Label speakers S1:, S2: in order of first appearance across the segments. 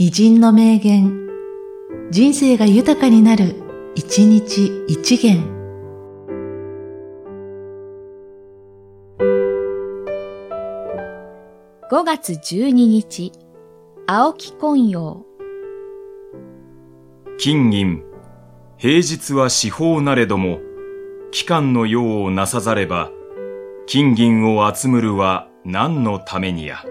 S1: 偉人の名言、人生が豊かになる、一日一元。
S2: 5月12日、青木昆陽。
S3: 金銀、平日は四方なれども、期間の用をなさざれば、金銀を集むるは何のためにや。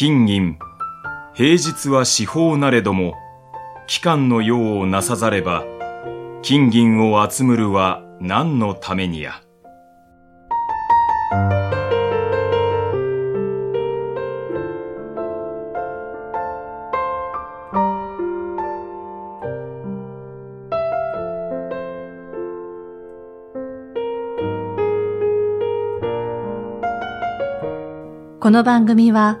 S3: 金銀、平日は四方なれども、期間の用をなさざれば、金銀を集むるは何のためにや。
S1: この番組は、